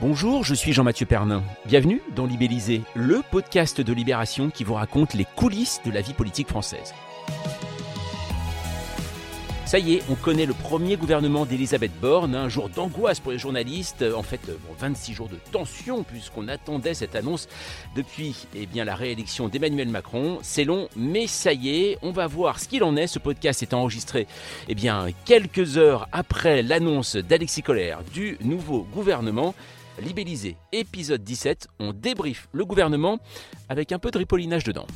Bonjour, je suis Jean-Mathieu Pernin. Bienvenue dans Libellisé, le podcast de Libération qui vous raconte les coulisses de la vie politique française. Ça y est, on connaît le premier gouvernement d'Elisabeth Borne, un jour d'angoisse pour les journalistes, en fait bon, 26 jours de tension puisqu'on attendait cette annonce depuis eh bien, la réélection d'Emmanuel Macron. C'est long, mais ça y est, on va voir ce qu'il en est. Ce podcast est enregistré eh bien, quelques heures après l'annonce d'Alexis Collère du nouveau gouvernement. Libellisé, épisode 17, on débriefe le gouvernement avec un peu de ripollinage dedans.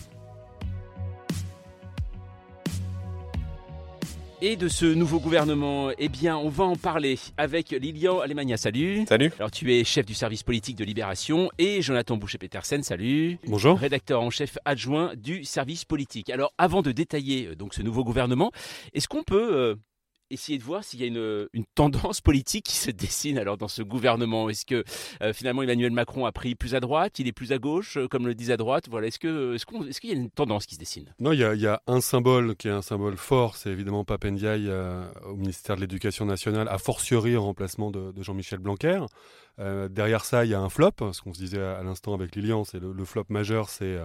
Et de ce nouveau gouvernement, eh bien, on va en parler avec Lilian Alemania. Salut. Salut. Alors, tu es chef du service politique de Libération et Jonathan Boucher-Petersen. Salut. Bonjour. Rédacteur en chef adjoint du service politique. Alors, avant de détailler euh, donc ce nouveau gouvernement, est-ce qu'on peut euh, essayer de voir s'il y a une, une, tendance politique qui se dessine alors dans ce gouvernement. Est-ce que euh, finalement Emmanuel Macron a pris plus à droite, il est plus à gauche, euh, comme le disent à droite? Voilà, est-ce est-ce qu'il y a une tendance qui se dessine? Non, il y, a, un symbole qui est un symbole fort, c'est évidemment Papendiaï euh, au ministère de l'Éducation nationale, a fortiori en remplacement de Jean-Michel Blanquer. Euh, derrière ça, il y a un flop, ce qu'on se disait à, l'instant avec Lilian, c'est le, flop majeur, c'est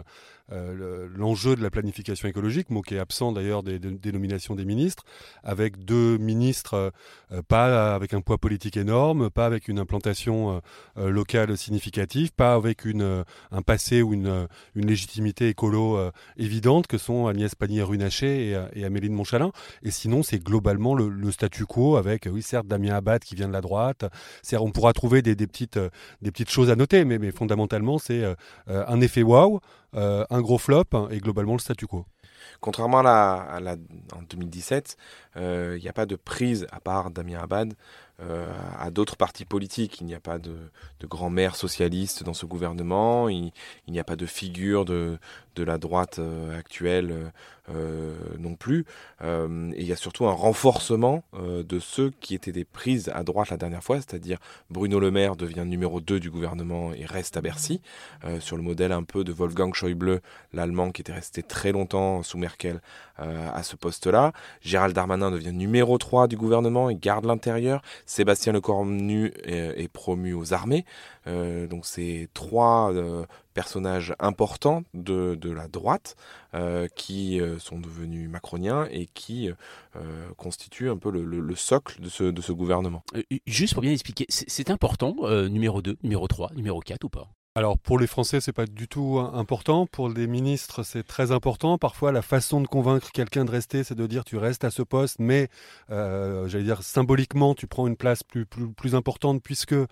euh, l'enjeu de la planification écologique, mot qui est absent d'ailleurs des, des, des, nominations des ministres, avec deux ministres euh, pas avec un poids politique énorme, pas avec une implantation euh, locale significative, pas avec un passé ou une, une légitimité écolo évidente que sont Agnès Pannier-Runacher et, et, Amélie de Montchalin. Et sinon, c'est globalement le, le, statu quo avec, oui, certes, Damien Abad qui vient de la droite. On pourra trouver des, des, petites, des petites choses à noter, mais, mais fondamentalement, c'est un effet waouh, un gros flop et globalement le statu quo. Contrairement à la, à la en 2017, il euh, n'y a pas de prise, à part Damien Abad, euh, à d'autres partis politiques. Il n'y a pas de, de grand maire socialiste dans ce gouvernement, il, n'y a pas de figure de, de la droite euh, actuelle euh, non plus. Et il y a surtout un renforcement de ceux qui étaient des prises à droite la dernière fois, c'est-à-dire Bruno Le Maire devient numéro 2 du gouvernement et reste à Bercy, sur le modèle un peu de Wolfgang Schäuble, l'allemand qui était resté très longtemps sous Merkel à ce poste-là. Gérald Darmanin devient numéro 3 du gouvernement et garde l'intérieur. Sébastien Lecornu est, est promu aux armées. Euh, donc c'est trois euh, personnages importants de, de la droite euh, qui sont devenus macroniens et qui constituent un peu le, le, le, socle de ce, de ce gouvernement. Juste pour bien expliquer, c'est important, numéro 2, numéro 3, numéro 4 ou pas? Alors pour les Français, c'est pas du tout important. Pour les ministres, c'est très important. Parfois, la façon de convaincre quelqu'un de rester, c'est de dire tu restes à ce poste, mais euh, j'allais dire symboliquement, tu prends une place plus plus, importante puisque euh,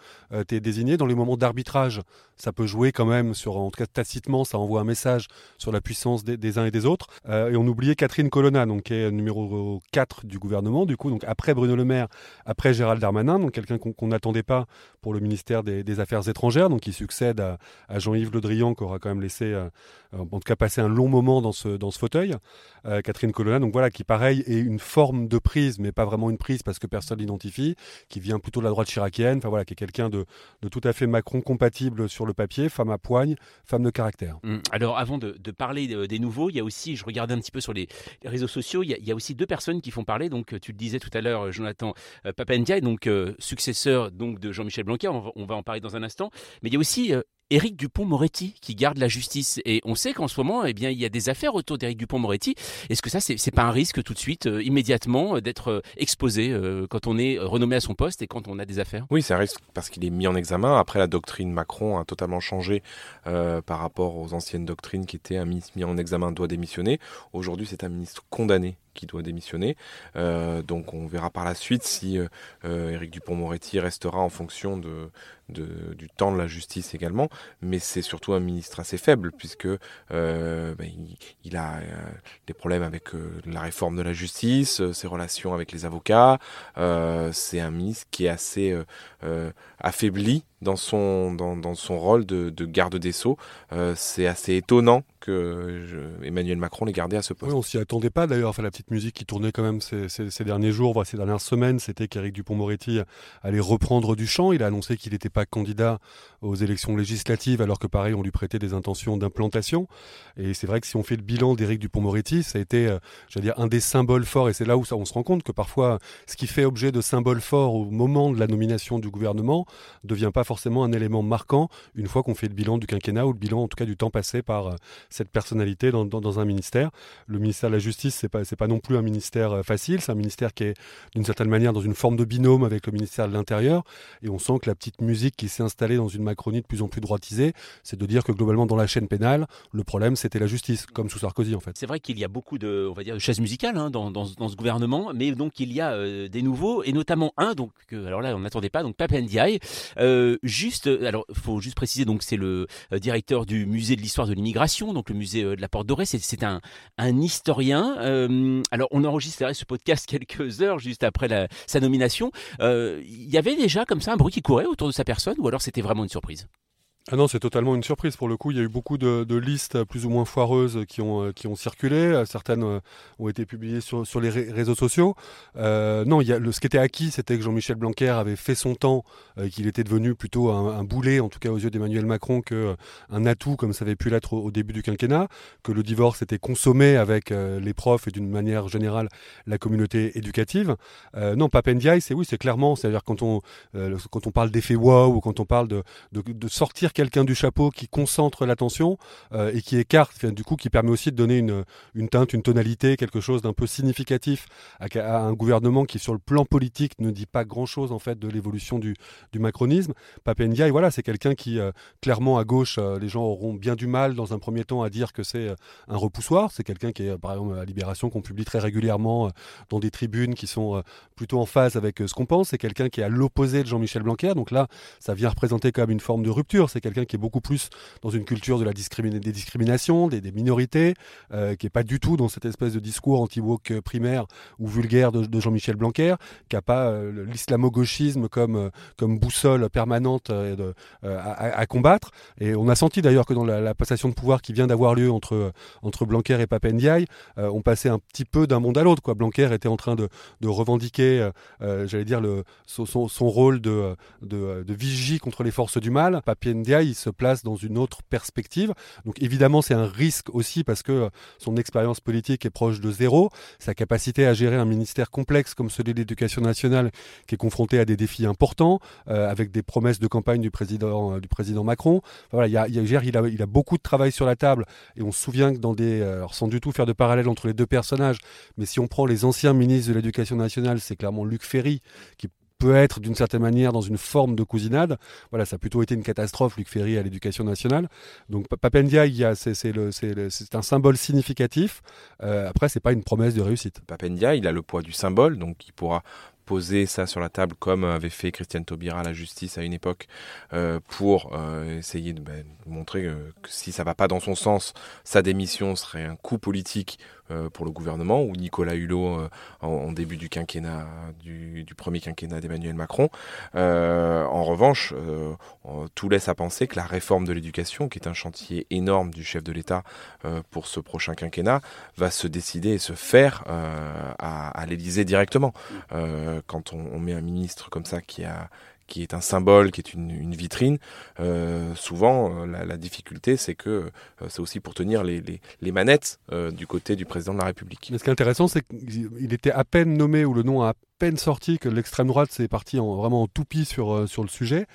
tu es désigné. Dans les moments d'arbitrage, ça peut jouer quand même sur, en tout cas tacitement, ça envoie un message sur la puissance des, des uns et des autres. Euh, et on oubliait Catherine Colonna, donc qui est numéro 4 du gouvernement, du coup, donc après Bruno Le Maire, après Gérald Darmanin, donc quelqu'un qu'on n'attendait pas pour le ministère des, des Affaires étrangères, donc qui succède à à, Jean-Yves Le Drian, qui aura quand même laissé, euh, en tout cas, passé un long moment dans ce, dans ce fauteuil. Euh, Catherine Colonna, donc voilà, qui pareil est une forme de prise, mais pas vraiment une prise parce que personne l'identifie, qui vient plutôt de la droite chiracienne, enfin voilà, qui est quelqu'un de, de, tout à fait Macron compatible sur le papier, femme à poigne, femme de caractère. Mmh. Alors avant de, parler de, des nouveaux, il y a aussi, je regardais un petit peu sur les, réseaux sociaux, il y, a, aussi deux personnes qui font parler. Donc tu le disais tout à l'heure, Jonathan euh, Papendia, donc euh, successeur donc de Jean-Michel Blanquer, on va, en parler dans un instant. Mais il y a aussi euh, Éric Dupont-Moretti qui garde la justice. Et on sait qu'en ce moment, eh bien, il y a des affaires autour d'Éric Dupont-Moretti. Est-ce que ça, c'est, c'est pas un risque tout de suite, euh, immédiatement, d'être euh, exposé euh, quand on est renommé à son poste et quand on a des affaires? Oui, c'est un risque parce qu'il est mis en examen. Après, la doctrine Macron a totalement changé euh, par rapport aux anciennes doctrines qui étaient un ministre mis en examen doit démissionner. Aujourd'hui, c'est un ministre condamné qui doit démissionner. donc on verra par la suite si Éric Dupont-Moretti restera en fonction de, du temps de la justice également, mais c'est surtout un ministre assez faible puisque euh, ben, il, a euh, des problèmes avec euh, la réforme de la justice, ses relations avec les avocats. c'est un ministre qui est assez affaibli dans son, dans, son rôle de, de garde des Sceaux. Euh, c'est assez étonnant que Emmanuel Macron l'ait gardé à ce poste. Oui, on s'y attendait pas d'ailleurs. Enfin, la petite musique qui tournait quand même ces, derniers jours, voire ces dernières semaines, c'était qu'Éric Dupont-Moretti allait reprendre du champ. Il a annoncé qu'il n'était pas candidat aux élections législatives, alors que pareil, on lui prêtait des intentions d'implantation. Et c'est vrai que si on fait le bilan d'Éric Dupont-Moretti, ça a été, euh, j'allais dire, un des symboles forts. Et c'est là où on se rend compte que parfois, ce qui fait objet de symbole fort au moment de la nomination du gouvernement devient pas forcément un élément marquant une fois qu'on fait le bilan du quinquennat ou le bilan en tout cas du temps passé par euh, cette personnalité dans, un ministère. Le ministère de la Justice, c'est pas, c'est pas non plus un ministère euh, facile, c'est un ministère qui est d'une certaine manière dans une forme de binôme avec le ministère de l'Intérieur et on sent que la petite musique qui s'est installée dans une Macronie de plus en plus droitisée, c'est de dire que globalement dans la chaîne pénale, le problème c'était la justice, comme sous Sarkozy en fait. C'est vrai qu'il y a beaucoup de, on va dire, chaises musicales hein, dans, dans, dans, ce gouvernement, mais donc il y a euh, des nouveaux et notamment un, donc alors là on n'attendait pas, donc Papendiaï, euh, juste, euh, alors faut juste préciser, donc c'est le euh, directeur du musée de l'histoire de l'immigration, donc le musée de la Porte Dorée. C'est un, un historien. alors on enregistrait ce podcast quelques heures juste après sa nomination. Il y avait déjà comme ça un bruit qui courait autour de sa personne, ou alors c'était vraiment une surprise? Ah non, c'est totalement une surprise pour le coup. Il y a eu beaucoup de, de listes plus ou moins foireuses qui ont, euh, qui ont circulé. Euh, certaines euh, ont été publiées sur, sur les réseaux sociaux. Euh, non, il y a, le, ce qui était acquis, c'était que Jean-Michel Blanquer avait fait son temps, qu'il était devenu plutôt un, un, boulet, en tout cas aux yeux d'Emmanuel Macron, que un atout comme ça avait pu l'être au, début du quinquennat, que le divorce était consommé avec les profs et d'une manière générale la communauté éducative. non, Papendiaï, c'est oui, c'est clairement, c'est-à-dire quand on quand on parle d'effet wow ou quand on parle de, de, de sortir quelqu'un du chapeau qui concentre l'attention euh, et qui écarte, du coup, qui permet aussi de donner une, une teinte, une tonalité, quelque chose d'un peu significatif à, un gouvernement qui, sur le plan politique, ne dit pas grand-chose en fait de l'évolution du, du, macronisme. Papendia, voilà, c'est quelqu'un qui, euh, clairement, à gauche, euh, les gens auront bien du mal dans un premier temps à dire que c'est un repoussoir. C'est quelqu'un qui est, par exemple, à Libération, qu'on publie très régulièrement dans des tribunes qui sont plutôt en phase avec ce qu'on pense. C'est quelqu'un qui est à l'opposé de Jean-Michel Blanquer. Donc là, ça vient représenter quand même une forme de rupture. Quelqu'un qui est beaucoup plus dans une culture de la des discriminations, des, minorités, euh, qui est pas du tout dans cette espèce de discours anti-woke euh, primaire ou vulgaire de, Jean-Michel Blanquer, qui a pas euh, l'islamo-gauchisme comme, comme boussole permanente à, combattre. Et on a senti d'ailleurs que dans la, passation de pouvoir qui vient d'avoir lieu entre, entre Blanquer et Papendiaï, on passait un petit peu d'un monde à l'autre. Blanquer était en train de, de revendiquer, j'allais dire, le, son, son, rôle de, de, de, vigie contre les forces du mal. Papendiaï il se place dans une autre perspective. Donc évidemment, c'est un risque aussi parce que son expérience politique est proche de zéro. Sa capacité à gérer un ministère complexe comme celui de l'éducation nationale, qui est confronté à des défis importants, euh, avec des promesses de campagne du président, euh, du président Macron. voilà, il, a, beaucoup de travail sur la table et on se souvient que dans des, euh, sans du tout faire de parallèle entre les deux personnages, mais si on prend les anciens ministres de l'éducation nationale, c'est clairement Luc Ferry qui peut être d'une certaine manière dans une forme de cousinade. Voilà, ça a plutôt été une catastrophe, Luc Ferry à l'éducation nationale. Donc Papendia, c'est un symbole significatif. Euh, après, c'est pas une promesse de réussite. Papendia, il a le poids du symbole, donc il pourra poser ça sur la table comme avait fait Christiane Taubira à la justice à une époque euh, pour euh, essayer de ben, montrer que si ça va pas dans son sens, sa démission serait un coup politique euh, pour le gouvernement ou Nicolas Hulot euh, en, début du quinquennat du, premier quinquennat d'Emmanuel Macron. Euh, en revanche, tout laisse à penser que la réforme de l'éducation, qui est un chantier énorme du chef de l'État pour ce prochain quinquennat, va se décider et se faire à, à l'Élysée directement. Quand on, met un ministre comme ça qui a qui est un symbole, qui est une, vitrine, euh, souvent euh, la, difficulté c'est que euh, c'est aussi pour tenir les, les, manettes euh, du côté du président de la République. Mais ce qui est intéressant, c'est qu'il était à peine nommé, ou le nom a peine sorti, que l'extrême droite s'est parti en, vraiment en toupie sur, sur le sujet.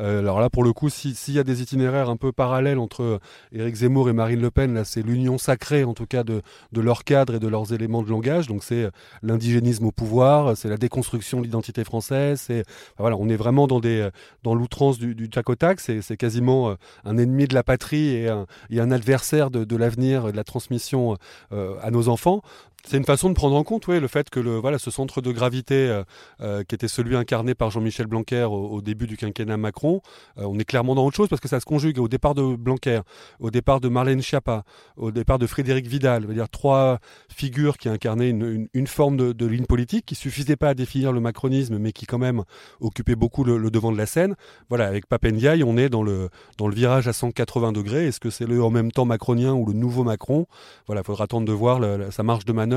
Euh, alors là, pour le coup, s'il y a des itinéraires un peu parallèles entre euh, Éric Zemmour et Marine Le Pen, là, c'est l'union sacrée, en tout cas, de, de leur cadre et de leurs éléments de langage. Donc, c'est euh, l'indigénisme au pouvoir, c'est la déconstruction de l'identité française. C'est voilà, on est vraiment dans des dans l'outrance du, du tac tac. C'est quasiment un ennemi de la patrie et un, un adversaire de, de l'avenir de la transmission à nos enfants. C'est une façon de prendre en compte, oui, le fait que le, voilà, ce centre de gravité euh, euh, qui était celui incarné par Jean-Michel Blanquer au, début du quinquennat Macron, euh, on est clairement dans autre chose parce que ça se conjugue au départ de Blanquer, au départ de Marlène Schiappa, au départ de Frédéric Vidal, dire trois figures qui incarnaient une, forme de, ligne politique qui suffisait pas à définir le macronisme, mais qui quand même occupait beaucoup le, devant de la scène. Voilà, avec Papendiaï, on est dans le, dans le virage à 180 degrés. Est-ce que c'est le en même temps macronien ou le nouveau Macron? Voilà, faudra attendre de voir sa marge de manœuvre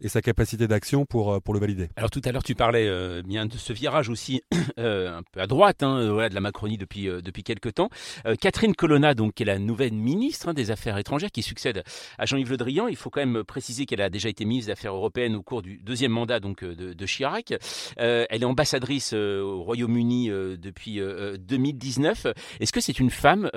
et sa capacité d'action pour, euh, pour le valider. Alors tout à l'heure, tu parlais euh, bien de ce virage aussi euh, un peu à droite hein, de la Macronie depuis, depuis quelques temps. Catherine Colonna, donc, est la nouvelle ministre hein, des Affaires étrangères, qui succède à Jean-Yves Le Drian. Il faut quand même préciser qu'elle a déjà été ministre des Affaires européennes au cours du deuxième mandat donc, de, Chirac. elle est ambassadrice au Royaume-Uni depuis 2019. Est-ce que c'est une femme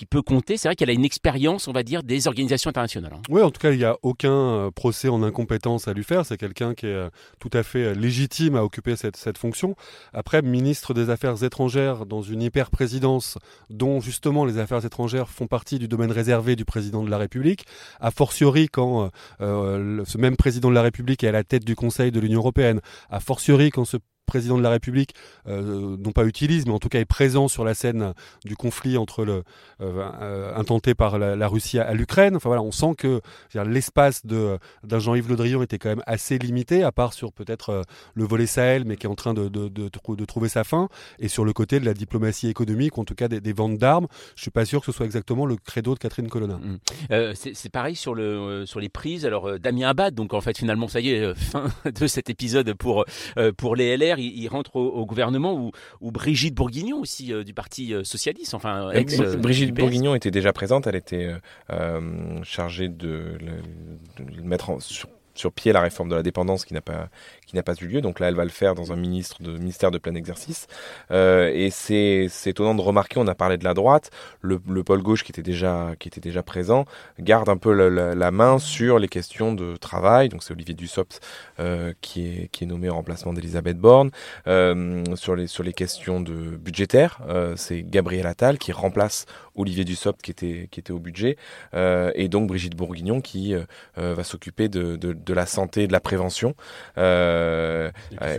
qui peut compter. C'est vrai qu'elle a une expérience, on va dire, des organisations internationales. Hein. Oui, en tout cas, il n'y a aucun euh, procès en incompétence à lui faire. C'est quelqu'un qui est euh, tout à fait euh, légitime à occuper cette, cette fonction. Après, ministre des Affaires étrangères dans une hyper-présidence dont justement les affaires étrangères font partie du domaine réservé du président de la République, a fortiori quand ce même président de la République est à la tête du Conseil de l'Union européenne, a fortiori quand ce président de la République, euh, non pas utilise, mais en tout cas est présent sur la scène du conflit entre euh, euh, intenté par la, Russie à, l'Ukraine. Enfin voilà, on sent que l'espace d'un Jean-Yves Le Drian était quand même assez limité, à part sur peut-être le volet Sahel, mais qui est en train de, trouver sa fin, et sur le côté de la diplomatie économique, en tout cas des, ventes d'armes. Je suis pas sûr que ce soit exactement le credo de Catherine Colonna. Mmh. c'est pareil sur les prises. Alors Damien Abad, donc en fait finalement ça y est, fin de cet épisode pour, pour les LR il, rentre au, gouvernement ou, Brigitte Bourguignon aussi euh, du Parti euh, socialiste, enfin ex, euh, Brigitte Bourguignon était déjà présente, elle était chargée de, le, mettre sur, sur pied la réforme de la dépendance qui n'a pas qui n'a pas eu lieu. Donc là, elle va le faire dans un ministre de, ministère de plein exercice. Euh, et c'est étonnant de remarquer, on a parlé de la droite, le, le pôle gauche qui était déjà qui était déjà présent garde un peu la, main sur les questions de travail. Donc c'est Olivier Dussopt euh, qui est qui est nommé en remplacement d'Elisabeth Borne euh, sur les sur les questions de budgétaires. C'est Gabriel Attal qui remplace Olivier Dussopt qui était qui était au budget euh, et donc Brigitte Bourguignon qui euh, va s'occuper de, de, de, la santé et de la prévention. Euh, euh,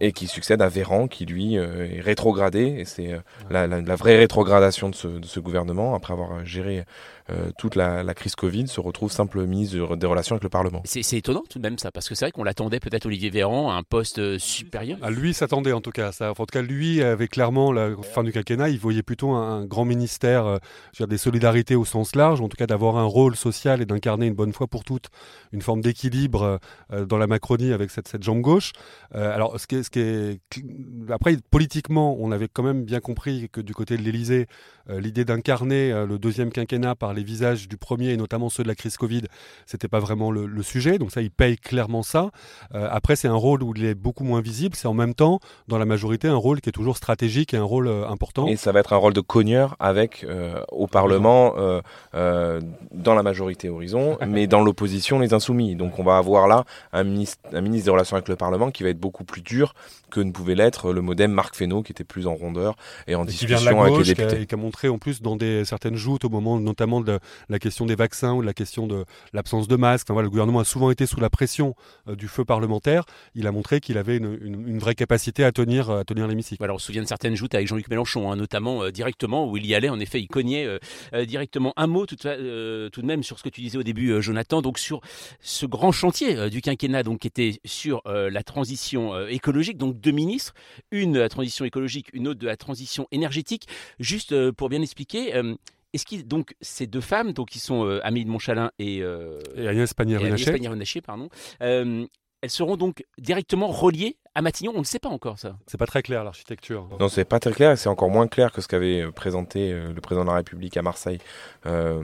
et, qui succède à Véran, qui lui euh, est rétrogradé. Et c'est euh, la, la, vraie rétrogradation de ce, de ce gouvernement, après avoir géré euh, toute la, crise Covid, se retrouve simple ministre des Relations avec le Parlement. C'est étonnant tout de même ça, parce que c'est vrai qu'on l'attendait peut-être Olivier Véran à un poste euh, supérieur. À lui s'attendait en tout cas. Ça. en tout cas, lui avait clairement la fin du quinquennat, il voyait plutôt un, grand ministère euh, des solidarités au sens large, en tout cas d'avoir un rôle social et d'incarner une bonne fois pour toutes une forme d'équilibre dans la Macronie avec cette, jambe gauche. alors, ce qui, est, après politiquement, on avait quand même bien compris que du côté de l'Élysée, l'idée d'incarner le deuxième quinquennat par les visages du premier et notamment ceux de la crise Covid, c'était pas vraiment le, sujet. Donc ça, il paye clairement ça. Euh, après, c'est un rôle où il est beaucoup moins visible. C'est en même temps, dans la majorité, un rôle qui est toujours stratégique et un rôle euh, important. Et ça va être un rôle de cogneur avec euh, au Parlement dans la majorité Horizon, mais dans l'opposition les insoumis. Donc on va avoir là un ministre, un ministre des Relations avec le Parlement qui va être beaucoup plus dur que ne pouvait l'être le modem Marc Fesneau, qui était plus en rondeur et en discussion avec les députés. et qui a montré en plus dans des, certaines joutes au moment notamment de la question des vaccins ou de la question de l'absence de masques. Enfin, voilà, le gouvernement a souvent été sous la pression euh, du feu parlementaire. Il a montré qu'il avait une, une, vraie capacité à tenir, à tenir l'hémicycle. Alors, on se souvient de certaines joutes avec Jean-Luc Mélenchon, hein, notamment euh, directement, où il y allait. En effet, il cognait euh, directement. Un mot tout, tout, de même sur ce que tu disais au début, Jonathan, donc sur ce grand chantier du quinquennat, donc qui était sur la transition écologique, donc deux ministres, une de la transition écologique, une autre de la transition énergétique. Juste pour bien expliquer, est-ce qu'il donc ces deux femmes, donc qui sont euh, Amélie de Montchalin et, euh, Agnès Pannier-Runacher, pardon, euh, elles seront donc directement reliées à Matignon, on ne sait pas encore ça. C'est pas très clair l'architecture. Non, c'est pas très clair. C'est encore moins clair que ce qu'avait euh, présenté euh, le président de la République à Marseille euh,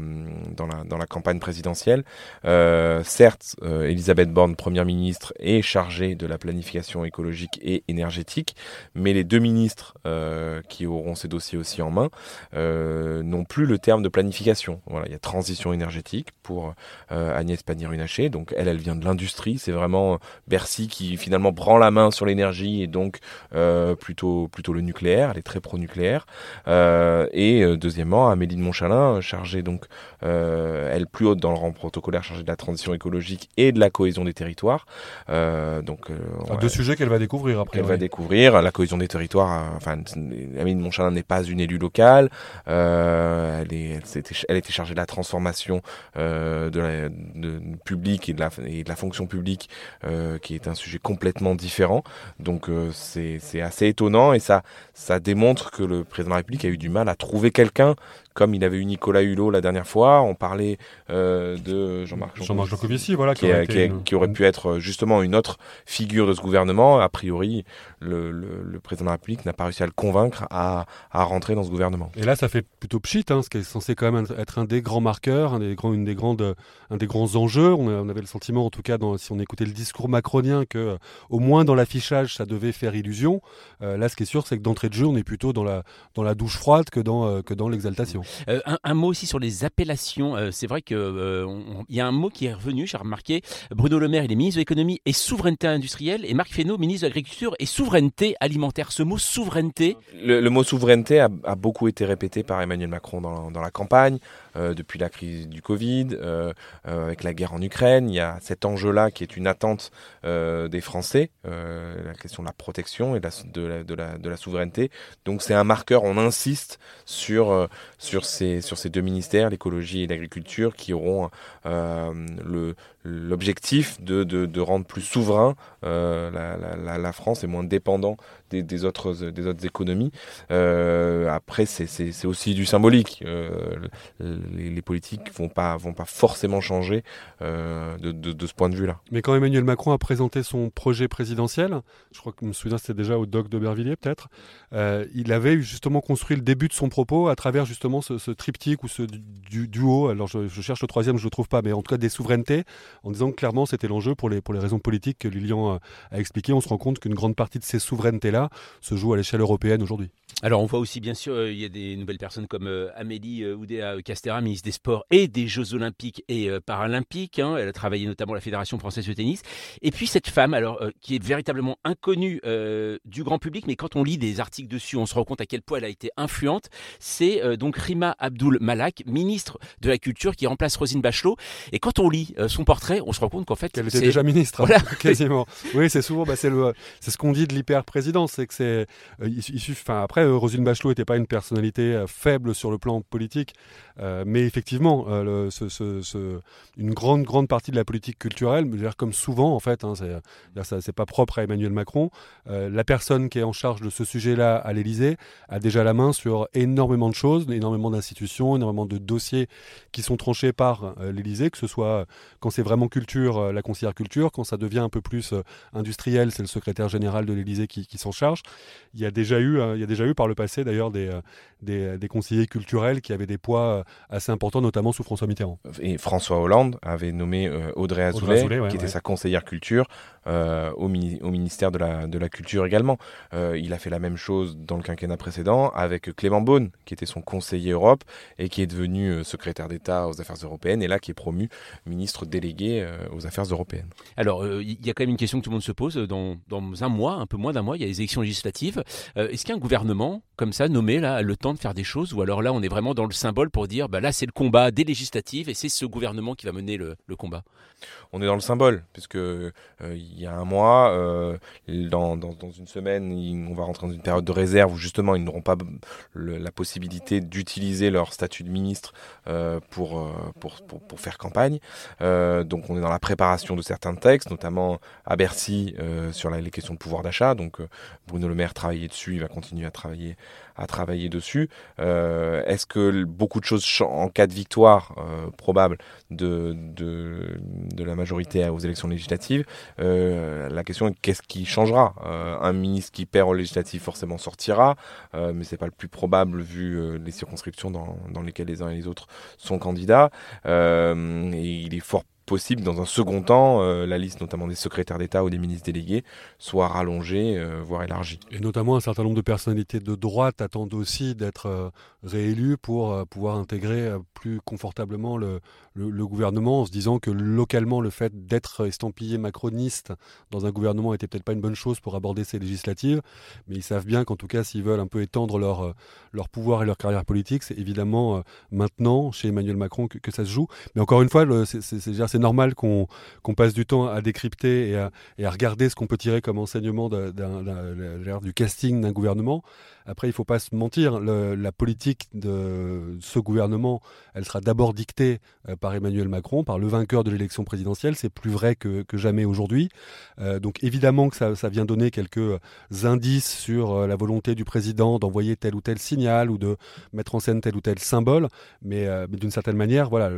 dans, la, dans la campagne présidentielle. Euh, certes, euh, Elisabeth Borne, première ministre, est chargée de la planification écologique et énergétique, mais les deux ministres euh, qui auront ces dossiers aussi en main n'ont plus le terme de planification. Voilà, il y a transition énergétique pour Agnès Pannier-Runacher. Donc elle, elle vient de l'industrie. C'est vraiment Bercy qui finalement prend la main sur sur l'énergie et donc plutôt, plutôt le nucléaire. Elle est très pro-nucléaire. et deuxièmement, Amélie de Montchalin, chargée donc, elle plus haute dans le rang protocolaire, chargée de la transition écologique et de la cohésion des territoires. donc, deux sujets qu'elle va découvrir après. Elle va découvrir la cohésion des territoires. enfin, Amélie de Montchalin n'est pas une élue locale. elle, est, elle, elle était chargée de la transformation de la de, public et de, la, et de la fonction publique, euh, qui est un sujet complètement différent. Donc euh, c'est assez étonnant et ça, ça démontre que le président de la République a eu du mal à trouver quelqu'un comme il avait eu Nicolas Hulot la dernière fois, on parlait euh, de Jean-Marc Jean Jancovici, voilà, qui, qui, aurait pu être justement une autre figure de ce gouvernement. A priori, le, président de la République n'a pas réussi à le convaincre à, rentrer dans ce gouvernement. Et là, ça fait plutôt pchit, hein, ce qui est censé quand même être un des grands marqueurs, un des grands, une des grandes, un des grands enjeux. On, avait le sentiment, en tout cas, dans, si on écoutait le discours macronien, que au moins dans l'affichage, ça devait faire illusion. Euh, là, ce qui est sûr, c'est que d'entrée de jeu, on est plutôt dans la, dans la douche froide que dans, euh, que dans l'exaltation. Euh, un, mot aussi sur les appellations. Euh, c'est vrai qu'il euh, y a un mot qui est revenu, j'ai remarqué. Bruno Le Maire, il est ministre de l'économie et souveraineté industrielle, et Marc Fesneau, ministre de l'agriculture et souveraineté alimentaire. Ce mot souveraineté. Le, mot souveraineté a, beaucoup été répété par Emmanuel Macron dans la campagne. Euh, depuis la crise du Covid, euh, euh, avec la guerre en Ukraine. Il y a cet enjeu-là qui est une attente des Français, la question de la protection et de la, de la, de la, souveraineté. Donc c'est un marqueur, on insiste sur, sur, ces, sur ces deux ministères, l'écologie et l'agriculture, qui auront le, l'objectif de, de, de, rendre plus souverain la, la, la, France et moins dépendant des, des, autres, des autres économies. après, c'est aussi du symbolique les, politiques vont pas vont pas forcément changer euh, de, ce point de vue-là. Mais quand Emmanuel Macron a présenté son projet présidentiel, je crois que je me souviens c'était déjà au doc d'Aubervilliers peut-être, euh, il avait justement construit le début de son propos à travers justement ce, triptyque ou ce duo. Alors je, cherche le troisième, je le trouve pas, mais en tout cas des souverainetés, en disant que clairement c'était l'enjeu pour les pour les raisons politiques que Lilian a, a expliqué. On se rend compte qu'une grande partie de ces souverainetés-là se joue à l'échelle européenne aujourd'hui. Alors on voit aussi bien sûr, euh, il y a des nouvelles personnes comme euh, Amélie euh, Oudéa-Castera, ministre des Sports et des Jeux Olympiques et Paralympiques. Hein. Elle a travaillé notamment à la Fédération française de tennis. Et puis cette femme, alors qui est véritablement inconnue du grand public, mais quand on lit des articles dessus, on se rend compte à quel point elle a été influente. C'est donc Rima Abdul Malak, ministre de la Culture, qui remplace Rosine Bachelot. Et quand on lit son portrait, on se rend compte qu'en fait, elle était déjà ministre, hein, quasiment. Oui, c'est souvent, bah, c'est ce qu'on dit de l'hyper-présidence, c'est que c'est, il, suffit, enfin après Rosine Bachelot n'était pas une personnalité euh, faible sur le plan politique, euh, mais effectivement, euh, une grande, grande partie de la politique culturelle, comme souvent en fait, hein, c'est pas propre à Emmanuel Macron, la personne qui est en charge de ce sujet-là à l'Élysée a déjà la main sur énormément de choses, énormément d'institutions, énormément de dossiers qui sont tranchés par l'Élysée, que ce soit quand c'est vraiment culture, la conseillère culture, quand ça devient un peu plus industriel, c'est le secrétaire général de l'Élysée qui, qui s'en charge. Il y a déjà eu, il y a déjà eu par le passé d'ailleurs des, euh, des, conseillers culturels qui avaient des poids euh, assez importants, notamment sous François Mitterrand. Et François Hollande avait nommé euh, Audrey Azoulay, qui était sa conseillère culture, au, au, ministère de la, de la Culture également. il a fait la même chose dans le quinquennat précédent avec Clément Beaune, qui était son conseiller Europe et qui est devenu secrétaire d'État aux affaires européennes et là qui est promu ministre délégué aux affaires européennes. Alors, il y a quand même une question que tout le monde se pose. Dans, dans un mois, un peu moins d'un mois, il y a les élections législatives. Est-ce qu'un gouvernement comme ça nommé là a le temps de faire des choses? Ou alors là on est vraiment dans le symbole pour dire bah là c'est le combat des législatives et c'est ce gouvernement qui va mener le, combat? On est dans le symbole puisque euh, il y a un mois, euh, dans, dans, une semaine, on va rentrer dans une période de réserve où justement ils n'auront pas la possibilité d'utiliser leur statut de ministre euh, pour, pour, pour, faire campagne. Donc on est dans la préparation de certains textes, notamment à Bercy sur les questions de pouvoir d'achat. Donc Bruno Le Maire travaillait dessus, il va continuer à travailler à travailler dessus. Euh, est-ce que beaucoup de choses en cas de victoire euh, probable de, de, la majorité aux élections législatives, euh, la question est qu'est-ce qui changera? Un ministre qui perd aux législatives forcément sortira, mais c'est pas le plus probable vu les circonscriptions dans, dans lesquelles les uns et les autres sont candidats. il est fort possible, dans un second temps, la liste notamment des secrétaires d'État ou des ministres délégués soit rallongée, voire élargie. Et notamment un certain nombre de personnalités de droite attendent aussi d'être réélues pour pouvoir intégrer plus confortablement le, le, gouvernement en se disant que localement le fait d'être estampillé macroniste dans un gouvernement était peut-être pas une bonne chose pour aborder ces législatives, mais ils savent bien qu'en tout cas s'ils veulent un peu étendre leur, euh, leur pouvoir et leur carrière politique, c'est évidemment euh, maintenant chez Emmanuel Macron que, ça se joue. Mais encore une fois, c'est normal qu'on passe du temps à décrypter et à, à regarder ce qu'on peut tirer comme enseignement du casting d'un gouvernement. Après, il ne faut pas se mentir, la politique de ce gouvernement, elle sera d'abord dictée euh, par Emmanuel Macron, par le vainqueur de l'élection présidentielle. C'est plus vrai que, jamais aujourd'hui. Euh, donc évidemment que ça, vient donner quelques euh, indices sur la volonté du président d'envoyer tel ou tel signal ou de mettre en scène tel ou tel symbole. Mais, d'une certaine manière, voilà,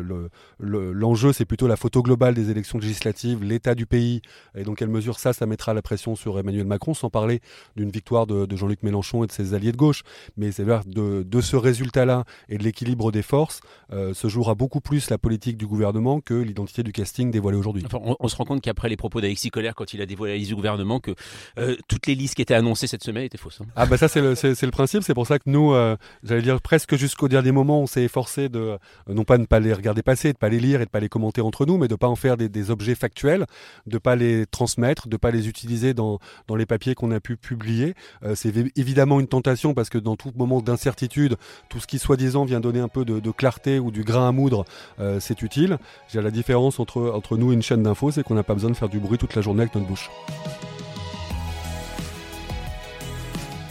l'enjeu, c'est plutôt la photo globale des élections législatives, l'état du pays. Et donc, quelle mesure ça, ça mettra la pression sur Emmanuel Macron, sans parler d'une victoire de, de Jean-Luc Mélenchon et de ses alliés de gauche. Mais c'est de, de ce résultat-là et de l'équilibre des forces euh, se jouera beaucoup plus la politique du gouvernement que l'identité du casting dévoilée aujourd'hui. on, se rend compte qu'après les propos d'Alexis Colère, quand il a dévoilé la liste du gouvernement, que euh, toutes les listes qui étaient annoncées cette semaine étaient fausses. Hein. Ah bah ça c'est le, le, principe, c'est pour ça que nous, euh, j'allais dire presque jusqu'au dernier moment, on s'est efforcé de, non pas de ne pas les regarder passer, de ne pas les lire et de ne pas les commenter entre nous, mais de ne pas en faire des, objets factuels, de ne pas les transmettre, de ne pas les utiliser dans, dans les papiers qu'on a pu publier. c'est évidemment une tentation parce que dans tout moment d'incertitude, tout ce qui soi-disant vient donner un peu de, clarté ou du grain à moudre, euh, c'est utile. La différence entre, entre nous et une chaîne d'infos, c'est qu'on n'a pas besoin de faire du bruit toute la journée avec notre bouche.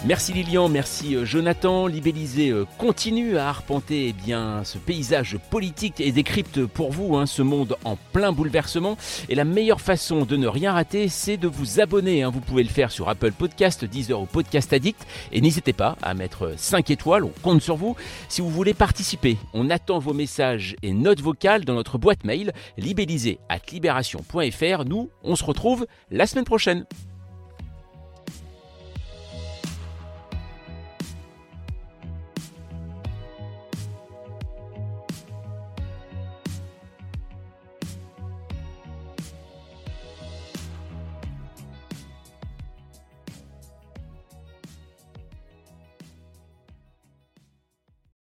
Merci Lilian, merci euh, Jonathan. Libellisé euh, continue à arpenter eh bien, ce paysage politique et décrypte pour vous hein, ce monde en plein bouleversement. Et la meilleure façon de ne rien rater, c'est de vous abonner. Hein. Vous pouvez le faire sur Apple Podcast, Deezer ou Podcast Addict. Et n'hésitez pas à mettre 5 étoiles, on compte sur vous. Si vous voulez participer, on attend vos messages et notes vocales dans notre boîte mail libellisé at libération.fr. Nous, on se retrouve la semaine prochaine.